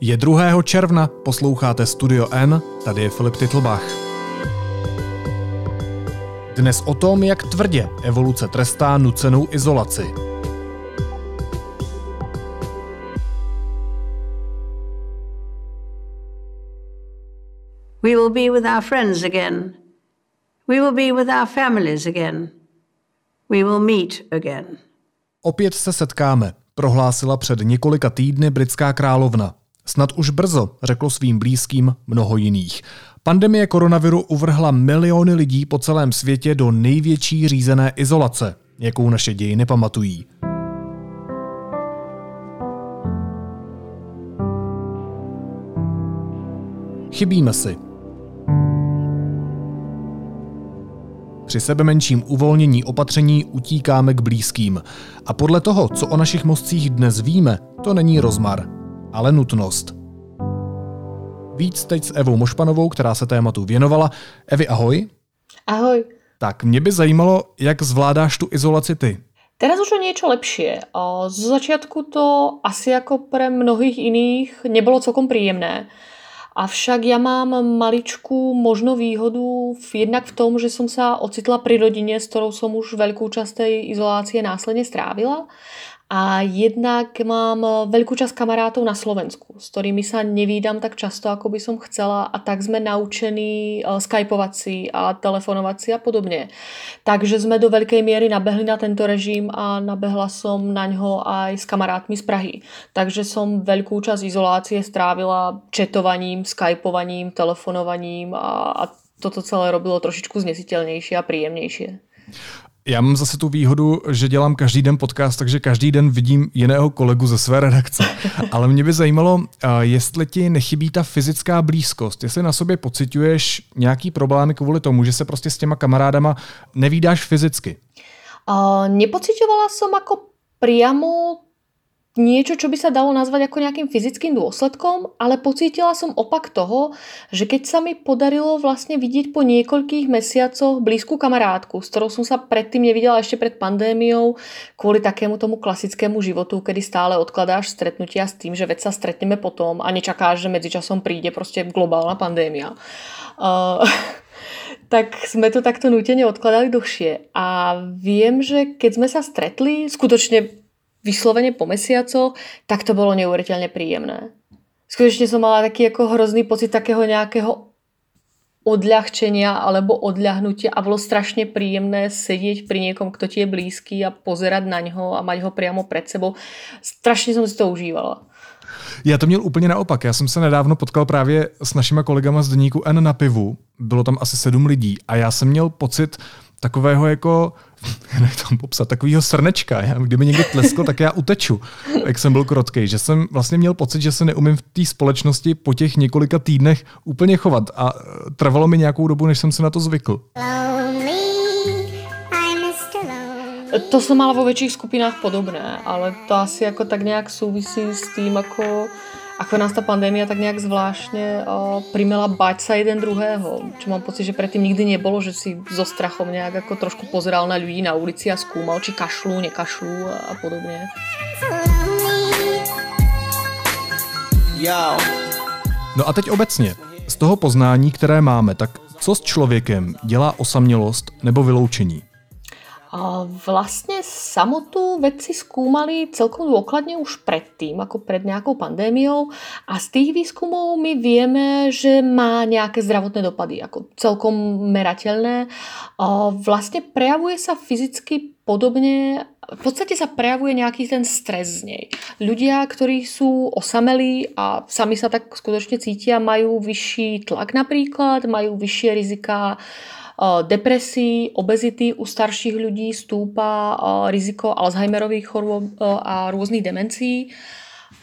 Je 2. června, posloucháte Studio N, tady je Filip Titlbach. Dnes o tom, jak tvrdě evoluce trestá nucenou izolaci. We will be with our friends again. We will be with our families again. We will meet again. Opět se setkáme, prohlásila před několika týdny britská královna. Snad už brzo, řeklo svým blízkým mnoho jiných. Pandemie koronaviru uvrhla miliony lidí po celém světě do největší řízené izolace, jakou naše dějiny pamatují. Chybíme si. Při sebe menším uvolnění opatření utíkáme k blízkým. A podle toho, co o našich mozcích dnes víme, to není rozmar, ale nutnost. Víc teď s Evou Mošpanovou, která se tématu věnovala. Evi, ahoj. Ahoj. Tak mě by zajímalo, jak zvládáš tu izolaci ty. Teraz už o niečo lepšie. Z začiatku to asi ako pre mnohých iných nebolo celkom príjemné. Avšak ja mám maličkú možno výhodu v, jednak v tom, že som sa ocitla pri rodine, s ktorou som už veľkú časť tej izolácie následne strávila a jednak mám veľkú časť kamarátov na Slovensku, s ktorými sa nevídam tak často, ako by som chcela a tak sme naučení e, skypovať si a telefonovať si a podobne. Takže sme do veľkej miery nabehli na tento režim a nabehla som na ňo aj s kamarátmi z Prahy. Takže som veľkú časť izolácie strávila četovaním, skypovaním, telefonovaním a, a toto celé robilo trošičku znesiteľnejšie a príjemnejšie. Já mám zase tu výhodu, že dělám každý den podcast, takže každý den vidím jiného kolegu ze své redakce. Ale mě by zajímalo, jestli ti nechybí ta fyzická blízkost, jestli na sobě pociťuješ nějaký problémy kvůli tomu, že se prostě s těma kamarádama nevídáš fyzicky. Uh, nepocitovala som ako priamo niečo, čo by sa dalo nazvať ako nejakým fyzickým dôsledkom, ale pocítila som opak toho, že keď sa mi podarilo vlastne vidieť po niekoľkých mesiacoch blízku kamarátku, s ktorou som sa predtým nevidela ešte pred pandémiou, kvôli takému tomu klasickému životu, kedy stále odkladáš stretnutia s tým, že veď sa stretneme potom a nečakáš, že medzičasom príde proste globálna pandémia. Uh, tak sme to takto nutene odkladali dlhšie. A viem, že keď sme sa stretli, skutočne vyslovene po mesiacoch, tak to bolo neuveriteľne príjemné. Skutočne som mala taký ako hrozný pocit takého nejakého odľahčenia alebo odľahnutia a bolo strašne príjemné sedieť pri niekom, kto ti je blízky a pozerať na ňo a mať ho priamo pred sebou. Strašne som si to užívala. Já to měl úplně naopak. Já jsem se nedávno potkal právě s našima kolegama z deníku N na pivu. Bylo tam asi sedm lidí a já jsem měl pocit, takového jako, jak to popsat, takového srnečka. Já, kdyby někdo tleskl, tak já uteču, jak jsem byl krotký. Že jsem vlastně měl pocit, že se neumím v té společnosti po těch několika týdnech úplně chovat. A trvalo mi nějakou dobu, než jsem se na to zvykl. To som mala vo väčších skupinách podobné, ale to asi ako tak nejak súvisí s tým, ako ako nás tá pandémia tak nejak zvláštne primela bať sa jeden druhého. Čo mám pocit, že predtým nikdy nebolo, že si so strachom nejak ako trošku pozeral na ľudí na ulici a skúmal, či kašľú, nekašľú a, a podobne. No a teď obecně, z toho poznání, které máme, tak co s člověkem dělá osamělost nebo vyloučení? Vlastne samotú vedci skúmali celkom dôkladne už predtým, ako pred nejakou pandémiou a z tých výskumov my vieme, že má nejaké zdravotné dopady, ako celkom merateľné. Vlastne prejavuje sa fyzicky podobne, v podstate sa prejavuje nejaký ten stres z nej. Ľudia, ktorí sú osamelí a sami sa tak skutočne cítia, majú vyšší tlak napríklad, majú vyššie rizika depresí, obezity u starších ľudí stúpa riziko Alzheimerových chorôb a rôznych demencií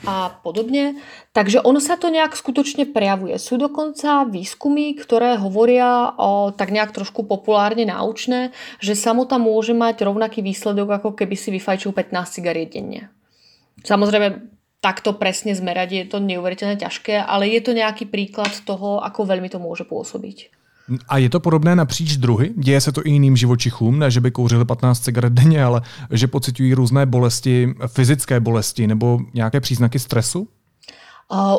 a podobne. Takže ono sa to nejak skutočne prejavuje. Sú dokonca výskumy, ktoré hovoria o, tak nejak trošku populárne naučné, že samota môže mať rovnaký výsledok, ako keby si vyfajčil 15 cigariet denne. Samozrejme, takto presne zmerať je to neuveriteľne ťažké, ale je to nejaký príklad toho, ako veľmi to môže pôsobiť. A je to podobné napříč druhy? Děje se to i jiným živočichům, ne že by kouřili 15 cigaret denně, ale že pocitují různé bolesti, fyzické bolesti nebo nějaké příznaky stresu?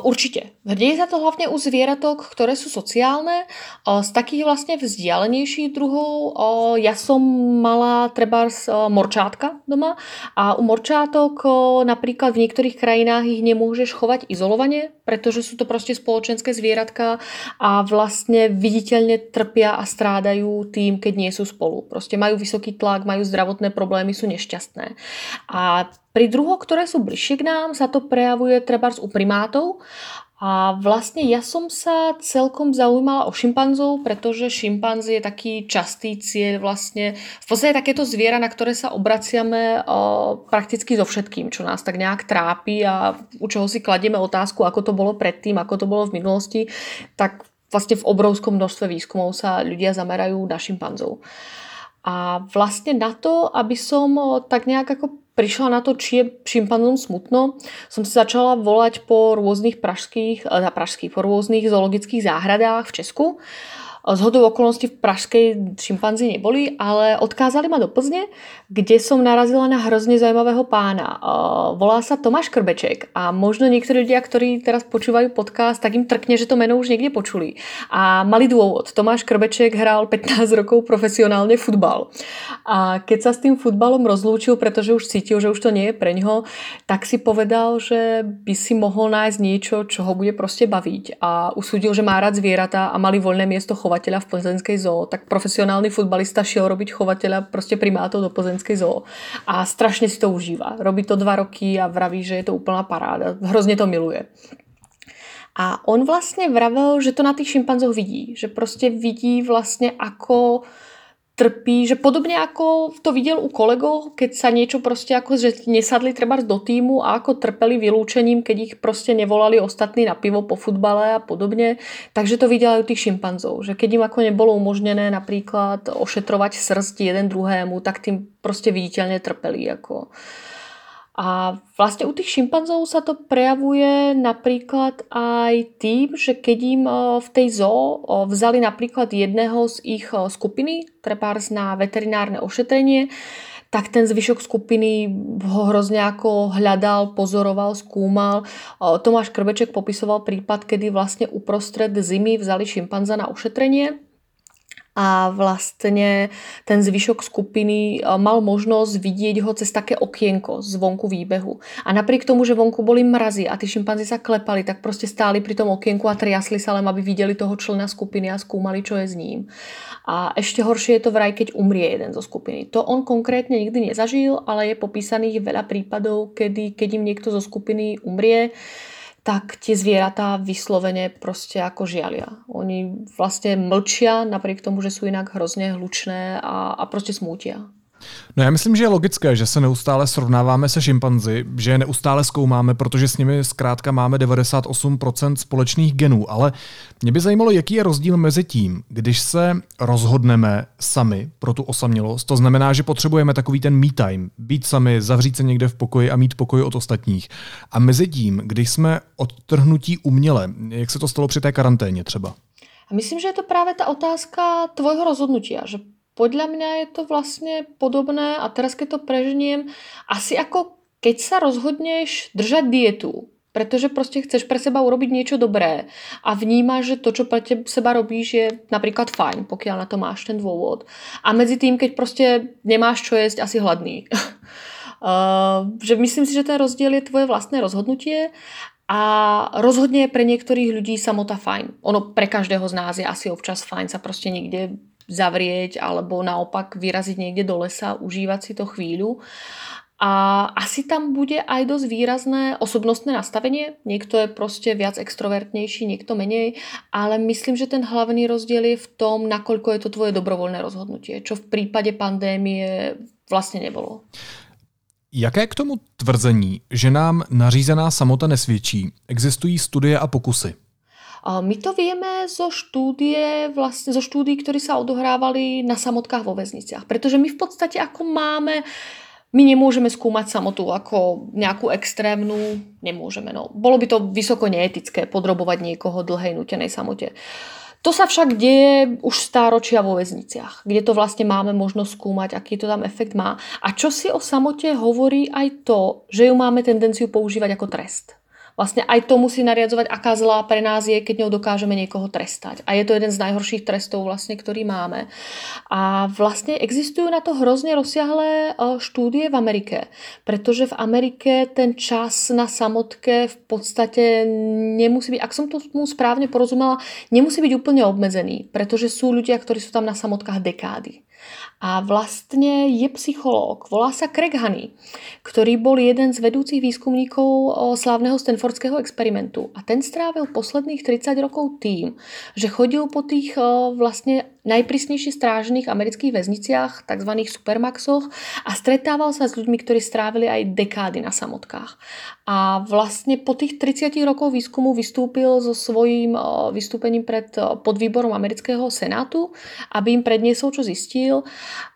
Určite. Deje sa to hlavne u zvieratok, ktoré sú sociálne. Z takých vlastne vzdialenejších druhov uh, ja som mala treba morčátka doma a u morčátok napríklad v niektorých krajinách ich nemôžeš chovať izolovane, pretože sú to proste spoločenské zvieratka a vlastne viditeľne trpia a strádajú tým, keď nie sú spolu. Proste majú vysoký tlak, majú zdravotné problémy, sú nešťastné. A pri druhoch, ktoré sú bližšie k nám, sa to prejavuje trebárs u primátov a vlastne ja som sa celkom zaujímala o šimpanzov, pretože šimpanz je taký častý cieľ vlastne. V podstate takéto zviera, na ktoré sa obraciame o, prakticky so všetkým, čo nás tak nejak trápi a u čoho si kladieme otázku, ako to bolo predtým, ako to bolo v minulosti, tak vlastne v obrovskom množstve výskumov sa ľudia zamerajú na šimpanzov. A vlastne na to, aby som tak nejak ako prišla na to, či je šimpanzom smutno, som si začala volať po rôznych pražských, teda pražských, po rôznych zoologických záhradách v Česku z hodou okolností v Pražskej šimpanzi neboli, ale odkázali ma do Plzne, kde som narazila na hrozne zaujímavého pána. Volá sa Tomáš Krbeček a možno niektorí ľudia, ktorí teraz počúvajú podcast, tak im trkne, že to meno už niekde počuli. A mali dôvod. Tomáš Krbeček hral 15 rokov profesionálne futbal. A keď sa s tým futbalom rozlúčil, pretože už cítil, že už to nie je pre ňoho, tak si povedal, že by si mohol nájsť niečo, čo ho bude proste baviť. A usúdil, že má rád zvieratá a mali voľné miesto chovať chovateľa v plzeňskej zoo, tak profesionálny futbalista šiel robiť chovateľa proste primátov do plzeňskej zoo. A strašne si to užíva. Robí to dva roky a vraví, že je to úplná paráda. Hrozne to miluje. A on vlastne vravel, že to na tých šimpanzoch vidí. Že proste vidí vlastne ako trpí, že podobne ako to videl u kolegov, keď sa niečo proste ako, že nesadli treba do týmu a ako trpeli vylúčením, keď ich proste nevolali ostatní na pivo po futbale a podobne. Takže to videl aj u tých šimpanzov, že keď im ako nebolo umožnené napríklad ošetrovať srst jeden druhému, tak tým proste viditeľne trpeli. Ako. A vlastne u tých šimpanzov sa to prejavuje napríklad aj tým, že keď im v tej zoo vzali napríklad jedného z ich skupiny, trebárs na veterinárne ošetrenie, tak ten zvyšok skupiny ho hrozne ako hľadal, pozoroval, skúmal. Tomáš Krbeček popisoval prípad, kedy vlastne uprostred zimy vzali šimpanza na ošetrenie a vlastne ten zvyšok skupiny e, mal možnosť vidieť ho cez také okienko z vonku výbehu. A napriek tomu, že vonku boli mrazy a tí šimpanzi sa klepali, tak proste stáli pri tom okienku a triasli sa len, aby videli toho člena skupiny a skúmali, čo je s ním. A ešte horšie je to vraj, keď umrie jeden zo skupiny. To on konkrétne nikdy nezažil, ale je popísaných veľa prípadov, kedy, keď im niekto zo skupiny umrie, tak tie zvieratá vyslovene proste ako žialia. Oni vlastne mlčia napriek tomu, že sú inak hrozne hlučné a, a proste smútia. No já myslím, že je logické, že se neustále srovnáváme se šimpanzi, že je neustále zkoumáme, protože s nimi zkrátka máme 98% společných genů, ale mě by zajímalo, jaký je rozdíl mezi tím, když se rozhodneme sami pro tu osamělost, to znamená, že potřebujeme takový ten me time, být sami, zavřít se někde v pokoji a mít pokoj od ostatních. A mezi tím, když jsme odtrhnutí uměle, jak se to stalo při té karanténě třeba? A myslím, že je to práve tá otázka tvojho rozhodnutia, že podľa mňa je to vlastne podobné a teraz keď to preženiem, asi ako keď sa rozhodneš držať dietu, pretože proste chceš pre seba urobiť niečo dobré a vnímaš, že to, čo pre seba robíš, je napríklad fajn, pokiaľ na to máš ten dôvod. A medzi tým, keď proste nemáš čo jesť, asi hladný. uh, že myslím si, že ten rozdiel je tvoje vlastné rozhodnutie a rozhodne je pre niektorých ľudí samota fajn. Ono pre každého z nás je asi občas fajn sa proste niekde zavrieť alebo naopak vyraziť niekde do lesa, užívať si to chvíľu. A asi tam bude aj dosť výrazné osobnostné nastavenie. Niekto je proste viac extrovertnejší, niekto menej, ale myslím, že ten hlavný rozdiel je v tom, nakoľko je to tvoje dobrovoľné rozhodnutie, čo v prípade pandémie vlastne nebolo. Jaké k tomu tvrzení, že nám nařízená samota nesvědčí, existují studie a pokusy? My to vieme zo štúdie, vlastne zo štúdí, ktorí sa odohrávali na samotkách vo väzniciach. Pretože my v podstate ako máme my nemôžeme skúmať samotu ako nejakú extrémnu, nemôžeme. No. Bolo by to vysoko neetické podrobovať niekoho dlhej nutenej samote. To sa však deje už stáročia vo väzniciach, kde to vlastne máme možnosť skúmať, aký to tam efekt má. A čo si o samote hovorí aj to, že ju máme tendenciu používať ako trest. Vlastne aj to musí nariadzovať, aká zlá pre nás je, keď ňou dokážeme niekoho trestať. A je to jeden z najhorších trestov, vlastne, ktorý máme. A vlastne existujú na to hrozne rozsiahlé e, štúdie v Amerike, pretože v Amerike ten čas na samotke v podstate nemusí byť, ak som to správne porozumela, nemusí byť úplne obmedzený, pretože sú ľudia, ktorí sú tam na samotkách dekády. A vlastne je psychológ, volá sa Craig Honey, ktorý bol jeden z vedúcich výskumníkov slávneho Stanfordského experimentu. A ten strávil posledných 30 rokov tým, že chodil po tých vlastne najprísnejšie strážených amerických väzniciach, tzv. supermaxoch a stretával sa s ľuďmi, ktorí strávili aj dekády na samotkách. A vlastne po tých 30 rokov výskumu vystúpil so svojím vystúpením pred podvýborom amerického senátu, aby im predniesol, čo zistil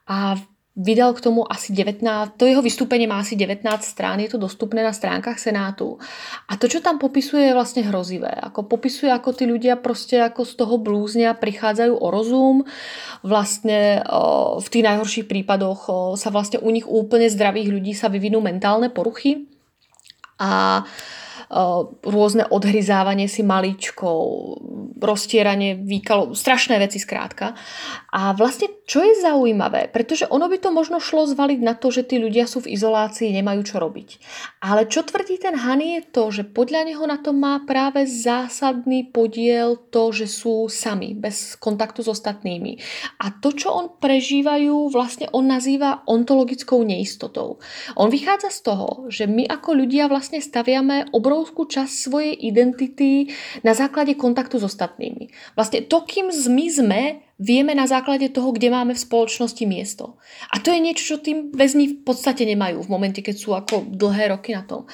a vydal k tomu asi 19, to jeho vystúpenie má asi 19 strán, je to dostupné na stránkach Senátu. A to, čo tam popisuje, je vlastne hrozivé. Ako popisuje, ako tí ľudia proste ako z toho blúznia prichádzajú o rozum. Vlastne v tých najhorších prípadoch sa vlastne u nich úplne zdravých ľudí sa vyvinú mentálne poruchy. A rôzne odhryzávanie si maličkov, roztieranie výkalov, strašné veci skrátka. A vlastne čo je zaujímavé, pretože ono by to možno šlo zvaliť na to, že tí ľudia sú v izolácii, nemajú čo robiť. Ale čo tvrdí ten Hany je to, že podľa neho na to má práve zásadný podiel to, že sú sami, bez kontaktu s ostatnými. A to, čo on prežívajú, vlastne on nazýva ontologickou neistotou. On vychádza z toho, že my ako ľudia vlastne staviame obrovskú obrovskú časť svojej identity na základe kontaktu s ostatnými. Vlastne to, kým my sme, vieme na základe toho, kde máme v spoločnosti miesto. A to je niečo, čo tým väzni v podstate nemajú v momente, keď sú ako dlhé roky na tom.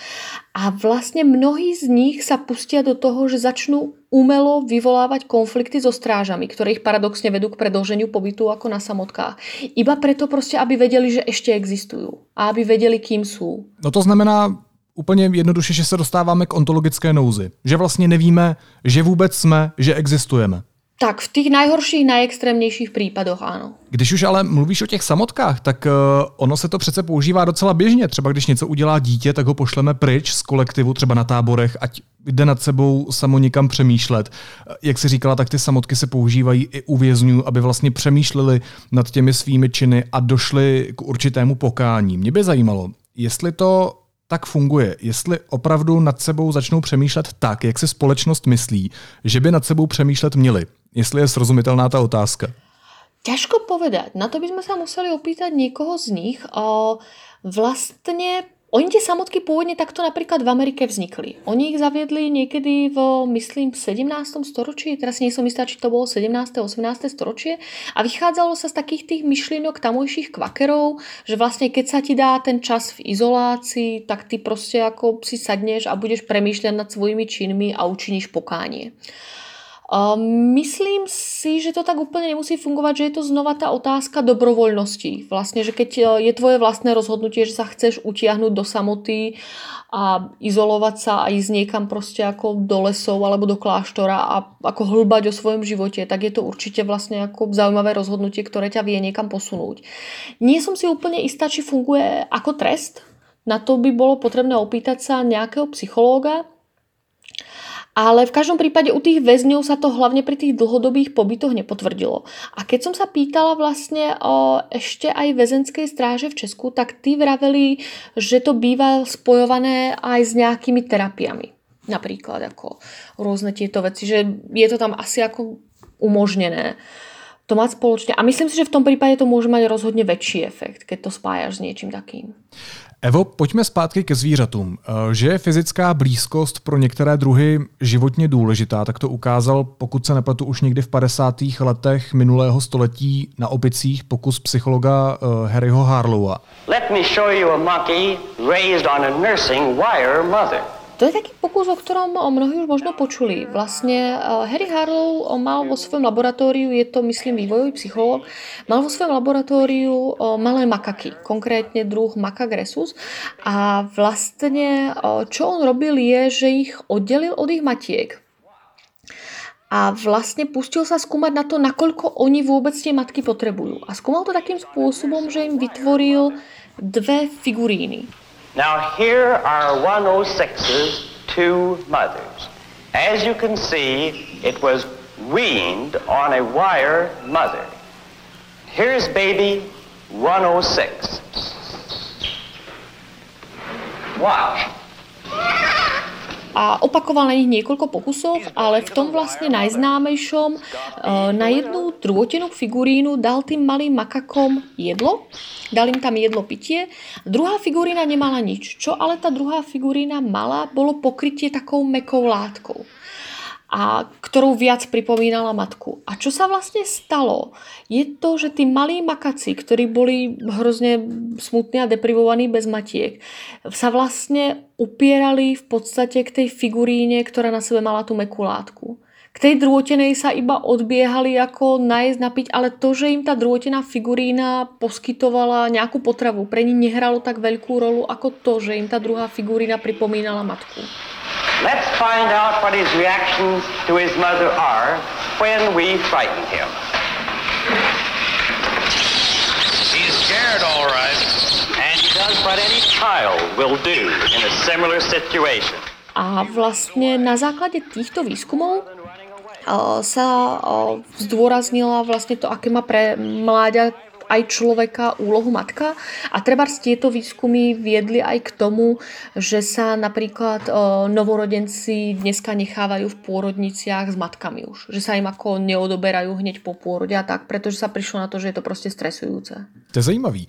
A vlastne mnohí z nich sa pustia do toho, že začnú umelo vyvolávať konflikty so strážami, ktoré ich paradoxne vedú k predlženiu pobytu ako na samotkách. Iba preto proste, aby vedeli, že ešte existujú a aby vedeli, kým sú. No to znamená, úplně jednoduše, že se dostáváme k ontologické nouzi. Že vlastně nevíme, že vůbec jsme, že existujeme. Tak v těch najhorších, najextrémnějších případoch ano. Když už ale mluvíš o těch samotkách, tak uh, ono se to přece používá docela běžně. Třeba když něco udělá dítě, tak ho pošleme pryč z kolektivu, třeba na táborech, ať jde nad sebou samo nikam přemýšlet. Jak si říkala, tak ty samotky se používají i u vězňů, aby vlastně přemýšleli nad těmi svými činy a došli k určitému pokání. Mě by zajímalo, jestli to tak funguje, jestli opravdu nad sebou začnou přemýšlet tak, jak si společnost myslí, že by nad sebou přemýšlet měli. Jestli je srozumitelná ta otázka. Ťažko povedať. Na to by sme sa museli opýtať niekoho z nich. Vlastne oni tie samotky pôvodne takto napríklad v Amerike vznikli. Oni ich zaviedli niekedy v, myslím, 17. storočí, teraz nie som istá, či to bolo 17. 18. storočie a vychádzalo sa z takých tých myšlienok tamojších kvakerov, že vlastne keď sa ti dá ten čas v izolácii, tak ty proste ako si sadneš a budeš premýšľať nad svojimi činmi a učiníš pokánie. Myslím si, že to tak úplne nemusí fungovať, že je to znova tá otázka dobrovoľnosti. Vlastne, že keď e, je tvoje vlastné rozhodnutie, že sa chceš utiahnuť do samoty a izolovať sa a ísť niekam proste ako do lesov alebo do kláštora a ako hlbať o svojom živote, tak je to určite vlastne ako zaujímavé rozhodnutie, ktoré ťa vie niekam posunúť. Nie som si úplne istá, či funguje ako trest. Na to by bolo potrebné opýtať sa nejakého psychológa, ale v každom prípade u tých väzňov sa to hlavne pri tých dlhodobých pobytoch nepotvrdilo. A keď som sa pýtala vlastne o ešte aj väzenskej stráže v Česku, tak tí vraveli, že to býva spojované aj s nejakými terapiami. Napríklad ako rôzne tieto veci, že je to tam asi ako umožnené to mať spoločne. A myslím si, že v tom prípade to môže mať rozhodne väčší efekt, keď to spájaš s niečím takým. Evo, pojďme zpátky ke zvířatům. Eh, že je fyzická blízkost pro některé druhy životně důležitá, tak to ukázal, pokud se nepletu, už někdy v 50. letech minulého století na opicích pokus psychologa uh, Harryho Harlowa. Let me show you a monkey raised on a nursing wire mother. To je taký pokus, o ktorom mnohí už možno počuli. Vlastne Harry Harlow mal vo svojom laboratóriu, je to myslím vývojový psychológ, mal vo svojom laboratóriu malé makaky, konkrétne druh makagresus a vlastne čo on robil je, že ich oddelil od ich matiek a vlastne pustil sa skúmať na to, nakoľko oni vôbec tie matky potrebujú. A skúmal to takým spôsobom, že im vytvoril dve figuríny. Now here are 106s two mothers. As you can see, it was weaned on a wire mother. Here's baby 106. Watch. A opakoval na nich niekoľko pokusov, ale v tom vlastne najznámejšom e, na jednu druhotenú figurínu dal tým malým makakom jedlo, dal im tam jedlo pitie. Druhá figurína nemala nič. Čo ale tá druhá figurína mala, bolo pokrytie takou mekou látkou a ktorou viac pripomínala matku. A čo sa vlastne stalo, je to, že tí malí makaci, ktorí boli hrozne smutní a deprivovaní bez matiek, sa vlastne upierali v podstate k tej figuríne, ktorá na sebe mala tú mekú látku. K tej drôtenej sa iba odbiehali ako nájsť napiť, ale to, že im tá drôtená figurína poskytovala nejakú potravu, pre nich nehralo tak veľkú rolu ako to, že im tá druhá figurína pripomínala matku. Let's find out what his reactions to his mother are when we frighten him. He's scared, all right. And he does what any child will do in a similar situation. A vlastne na základe týchto výskumov eh, sa eh, zdôraznila vlastne to, aké má pre mláďa aj človeka úlohu matka a treba tieto výskumy viedli aj k tomu, že sa napríklad novorodenci dneska nechávajú v pôrodniciach s matkami už. Že sa im ako neodoberajú hneď po pôrode a tak, pretože sa prišlo na to, že je to proste stresujúce. To je zajímavý.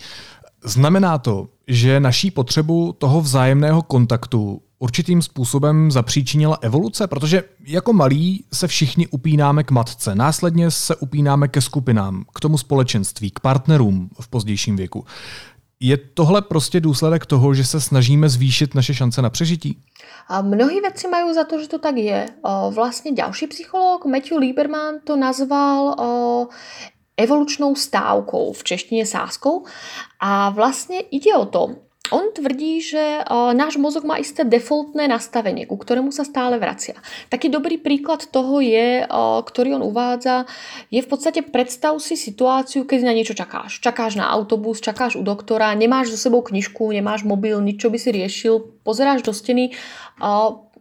Znamená to, že naší potřebu toho vzájemného kontaktu určitým způsobem zapříčinila evoluce? Protože jako malí se všichni upínáme k matce, následně se upínáme ke skupinám, k tomu společenství, k partnerům v pozdějším věku. Je tohle prostě důsledek toho, že se snažíme zvýšit naše šance na přežití? A mnohí vedci majú za to, že to tak je. Vlastne ďalší psychológ Matthew Lieberman to nazval evolučnou stávkou, v češtine sáskou. A vlastne ide o to, on tvrdí, že náš mozog má isté defaultné nastavenie, ku ktorému sa stále vracia. Taký dobrý príklad toho je, ktorý on uvádza, je v podstate predstav si situáciu, keď na niečo čakáš. Čakáš na autobus, čakáš u doktora, nemáš so sebou knižku, nemáš mobil, nič, čo by si riešil, pozeráš do steny.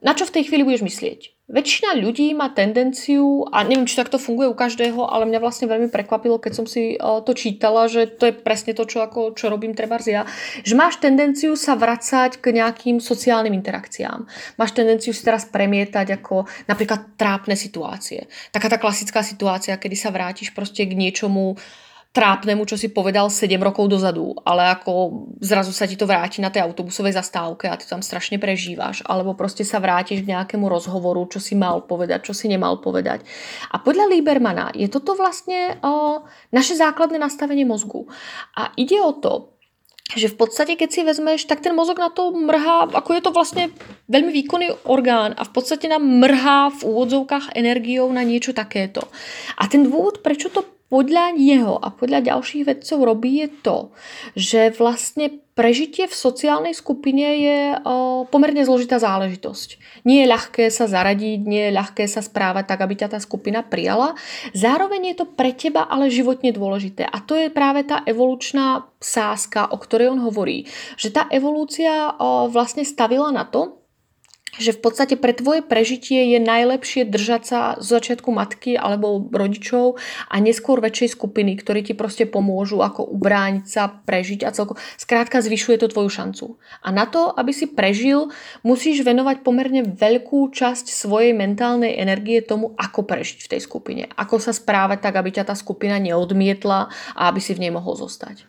Na čo v tej chvíli budeš myslieť? Väčšina ľudí má tendenciu, a neviem, či takto funguje u každého, ale mňa vlastne veľmi prekvapilo, keď som si to čítala, že to je presne to, čo, ako, čo robím treba ja, že máš tendenciu sa vracať k nejakým sociálnym interakciám. Máš tendenciu si teraz premietať ako napríklad trápne situácie. Taká tá klasická situácia, kedy sa vrátiš proste k niečomu, trápnemu, čo si povedal 7 rokov dozadu, ale ako zrazu sa ti to vráti na tej autobusovej zastávke a ty tam strašne prežívaš, alebo proste sa vrátiš k nejakému rozhovoru, čo si mal povedať, čo si nemal povedať. A podľa Liebermana je toto vlastne o, naše základné nastavenie mozgu. A ide o to, že v podstate, keď si vezmeš, tak ten mozog na to mrhá, ako je to vlastne veľmi výkonný orgán a v podstate nám mrhá v úvodzovkách energiou na niečo takéto. A ten dôvod, prečo to podľa neho a podľa ďalších vedcov robí je to, že vlastne prežitie v sociálnej skupine je o, pomerne zložitá záležitosť. Nie je ľahké sa zaradiť, nie je ľahké sa správať tak, aby ťa tá skupina prijala. Zároveň je to pre teba ale životne dôležité. A to je práve tá evolučná sáska, o ktorej on hovorí. Že tá evolúcia o, vlastne stavila na to, že v podstate pre tvoje prežitie je najlepšie držať sa z začiatku matky alebo rodičov a neskôr väčšej skupiny, ktorí ti proste pomôžu ako ubrániť sa, prežiť a celko. Skrátka zvyšuje to tvoju šancu. A na to, aby si prežil, musíš venovať pomerne veľkú časť svojej mentálnej energie tomu, ako prežiť v tej skupine. Ako sa správať tak, aby ťa tá skupina neodmietla a aby si v nej mohol zostať.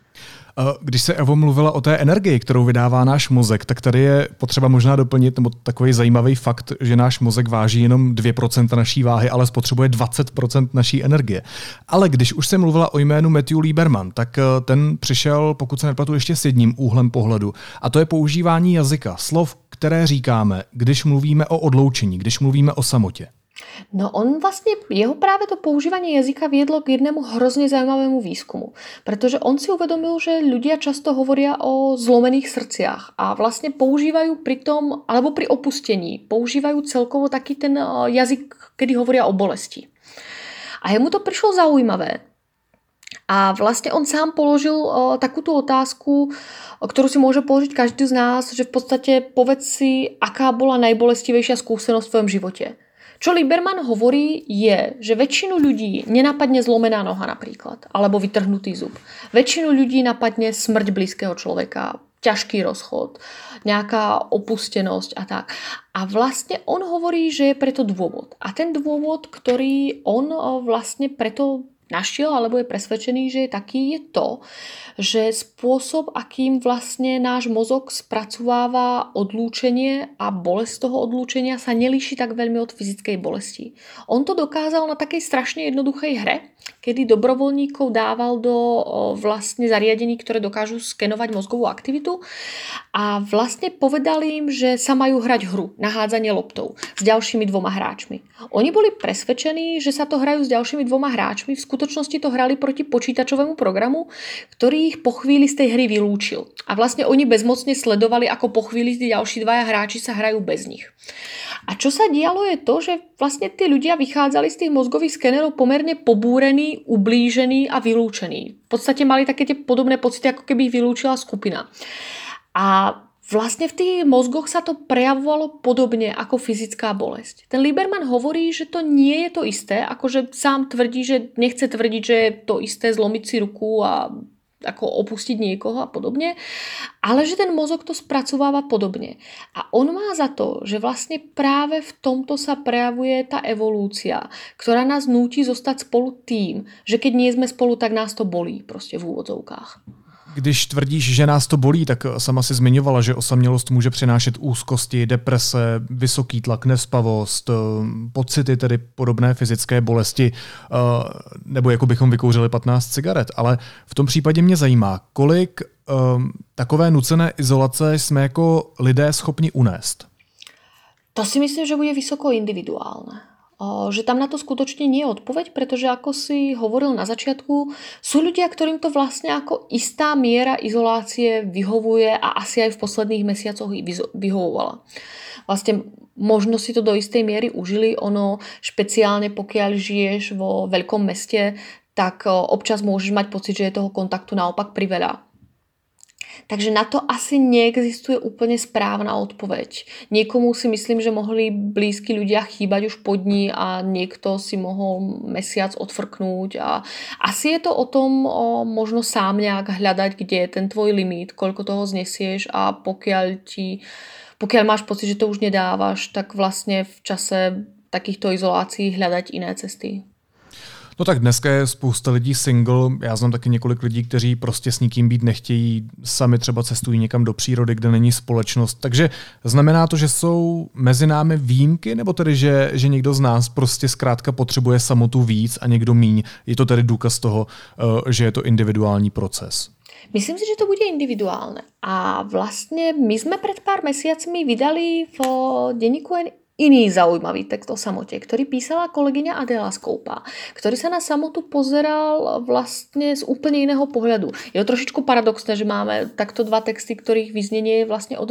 Když se Evo mluvila o té energii, kterou vydává náš mozek, tak tady je potřeba možná doplnit, nebo takový zajímavý fakt, že náš mozek váží jenom 2% naší váhy, ale spotřebuje 20% naší energie. Ale když už se mluvila o jménu Matthew Lieberman, tak eh, ten přišel, pokud se nepletu, ještě s jedním úhlem pohledu. A to je používání jazyka, slov, které říkáme, když mluvíme o odloučení, když mluvíme o samotě. No on vlastne, jeho práve to používanie jazyka viedlo k jednému hrozne zaujímavému výskumu. Pretože on si uvedomil, že ľudia často hovoria o zlomených srdciach a vlastne používajú pri tom, alebo pri opustení, používajú celkovo taký ten jazyk, kedy hovoria o bolesti. A jemu to prišlo zaujímavé, A vlastne on sám položil uh, takúto otázku, ktorú si môže položiť každý z nás, že v podstate povedz si, aká bola najbolestivejšia skúsenosť v tvojom živote. Čo Lieberman hovorí je, že väčšinu ľudí nenapadne zlomená noha napríklad, alebo vytrhnutý zub. Väčšinu ľudí napadne smrť blízkeho človeka, ťažký rozchod, nejaká opustenosť a tak. A vlastne on hovorí, že je preto dôvod. A ten dôvod, ktorý on vlastne preto našiel alebo je presvedčený, že je taký, je to, že spôsob, akým vlastne náš mozog spracováva odlúčenie a bolesť toho odlúčenia sa nelíši tak veľmi od fyzickej bolesti. On to dokázal na takej strašne jednoduchej hre, kedy dobrovoľníkov dával do vlastne zariadení, ktoré dokážu skenovať mozgovú aktivitu a vlastne povedali im, že sa majú hrať hru na hádzanie loptou s ďalšími dvoma hráčmi. Oni boli presvedčení, že sa to hrajú s ďalšími dvoma hráčmi, v skutočnosti to hrali proti počítačovému programu, ktorý ich po chvíli z tej hry vylúčil. A vlastne oni bezmocne sledovali, ako po chvíli tí ďalší dvaja hráči sa hrajú bez nich. A čo sa dialo je to, že vlastne tí ľudia vychádzali z tých mozgových skenerov pomerne pobúrení, ublížení a vylúčení. V podstate mali také tie podobné pocity, ako keby ich vylúčila skupina. A Vlastne v tých mozgoch sa to prejavovalo podobne ako fyzická bolesť. Ten Lieberman hovorí, že to nie je to isté, akože sám tvrdí, že nechce tvrdiť, že je to isté zlomiť si ruku a ako opustiť niekoho a podobne, ale že ten mozog to spracováva podobne. A on má za to, že vlastne práve v tomto sa prejavuje tá evolúcia, ktorá nás núti zostať spolu tým, že keď nie sme spolu, tak nás to bolí proste v úvodzovkách. Když tvrdíš, že nás to bolí, tak sama si zmiňovala, že osamělost může přinášet úzkosti, deprese, vysoký tlak, nespavost, eh, pocity tedy podobné fyzické bolesti, eh, nebo jako bychom vykouřili 15 cigaret. Ale v tom případě mě zajímá, kolik eh, takové nucené izolace jsme jako lidé schopni unést? To si myslím, že bude vysoko individuálne že tam na to skutočne nie je odpoveď, pretože ako si hovoril na začiatku, sú ľudia, ktorým to vlastne ako istá miera izolácie vyhovuje a asi aj v posledných mesiacoch vyhovovala. Vlastne možno si to do istej miery užili, ono špeciálne pokiaľ žiješ vo veľkom meste, tak občas môžeš mať pocit, že je toho kontaktu naopak priveľa. Takže na to asi neexistuje úplne správna odpoveď. Niekomu si myslím, že mohli blízki ľudia chýbať už pod dní a niekto si mohol mesiac odfrknúť. A asi je to o tom o, možno sám nejak hľadať, kde je ten tvoj limit, koľko toho znesieš a pokiaľ ti pokiaľ máš pocit, že to už nedávaš, tak vlastne v čase takýchto izolácií hľadať iné cesty. No tak dneska je spousta lidí single, já znám taky několik lidí, kteří prostě s nikým být nechtějí, sami třeba cestují někam do přírody, kde není společnost. Takže znamená to, že jsou mezi námi výjimky, nebo tedy, že, že někdo z nás prostě zkrátka potřebuje samotu víc a někdo míň. Je to tedy důkaz toho, eh, že je to individuální proces. Myslím si, že to bude individuálne. A vlastne my sme pred pár mesiacmi vydali v denníku iný zaujímavý text o samote, ktorý písala kolegyňa Adela Skoupa, ktorý sa na samotu pozeral vlastne z úplne iného pohľadu. Je to trošičku paradoxné, že máme takto dva texty, ktorých vyznenie je vlastne o.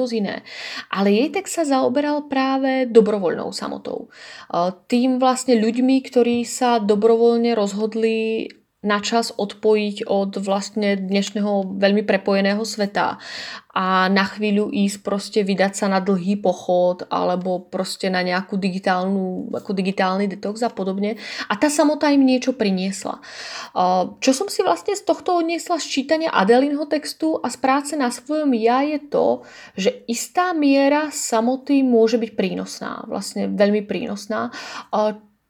Ale jej text sa zaoberal práve dobrovoľnou samotou. Tým vlastne ľuďmi, ktorí sa dobrovoľne rozhodli na čas odpojiť od vlastne dnešného veľmi prepojeného sveta a na chvíľu ísť proste vydať sa na dlhý pochod alebo proste na nejakú digitálnu, ako digitálny detox a podobne. A tá samota im niečo priniesla. Čo som si vlastne z tohto odniesla z čítania Adelinho textu a z práce na svojom ja je to, že istá miera samoty môže byť prínosná, vlastne veľmi prínosná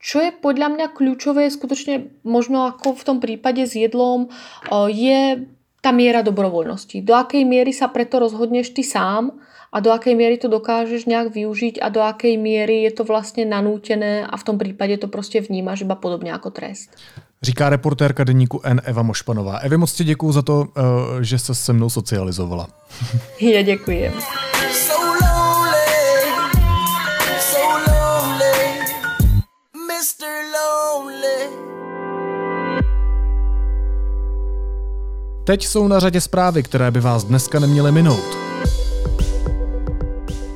čo je podľa mňa kľúčové, skutočne možno ako v tom prípade s jedlom, je tá miera dobrovoľnosti. Do akej miery sa preto rozhodneš ty sám a do akej miery to dokážeš nejak využiť a do akej miery je to vlastne nanútené a v tom prípade to prostě vnímáš iba podobně jako trest. Říká reportérka deníku N Eva Mošpanová. Evi, moc ti děkuju za to, eh, že se se mnou socializovala. Já děkuji. Teď jsou na řadě zprávy, které by vás dneska neměly minout.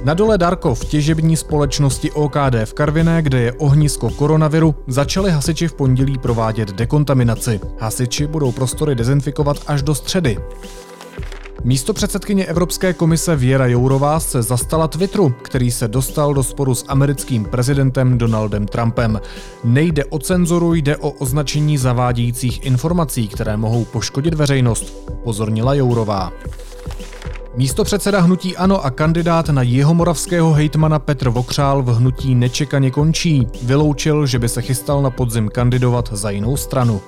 Na dole Darkov, těžební společnosti OKD v Karviné, kde je ohnisko koronaviru, začali hasiči v pondělí provádět dekontaminaci. Hasiči budou prostory dezinfikovat až do středy. Místo předsedkyně Evropské komise Věra Jourová se zastala Twitteru, který se dostal do sporu s americkým prezidentem Donaldem Trumpem. Nejde o cenzuru, jde o označení zavádějících informací, které mohou poškodit veřejnost, pozornila Jourová. Místo předseda hnutí Ano a kandidát na jihomoravského hejtmana Petr Vokřál v hnutí nečekaně končí. Vyloučil, že by se chystal na podzim kandidovat za jinou stranu.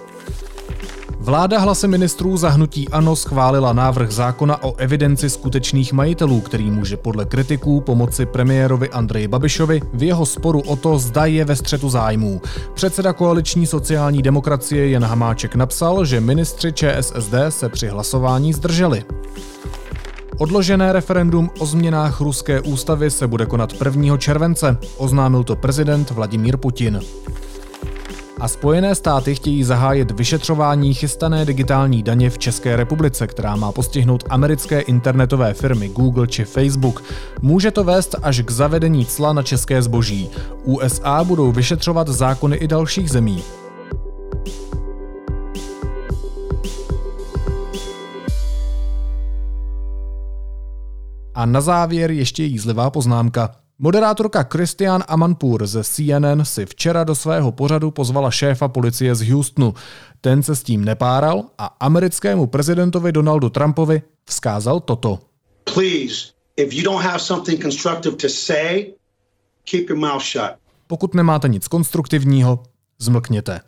Vláda hlasy ministrů za hnutí ANO schválila návrh zákona o evidenci skutečných majitelů, který může podle kritiků pomoci premiérovi Andreji Babišovi v jeho sporu o to, zda je ve střetu zájmů. Předseda koaliční sociální demokracie Jan Hamáček napsal, že ministři ČSSD se při hlasování zdrželi. Odložené referendum o změnách ruské ústavy se bude konat 1. července, oznámil to prezident Vladimír Putin. A Spojené státy chtějí zahájit vyšetřování chystané digitální daně v České republice, která má postihnout americké internetové firmy Google či Facebook. Může to vést až k zavedení cla na české zboží. USA budou vyšetřovat zákony i dalších zemí. A na závěr ještě jízlivá poznámka. Moderátorka Christian Amanpur ze CNN si včera do svého pořadu pozvala šéfa policie z Houstonu. Ten se s tím nepáral a americkému prezidentovi Donaldu Trumpovi vzkázal toto. Please, if you don't have something constructive to say, keep your mouth shut. Pokud nemáte nic konstruktivního, zmlkněte.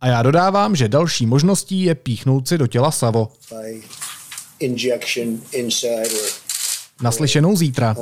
A já dodávám, že další možností je píchnout si do těla savo. Injection inside or Naslyšenou zítra.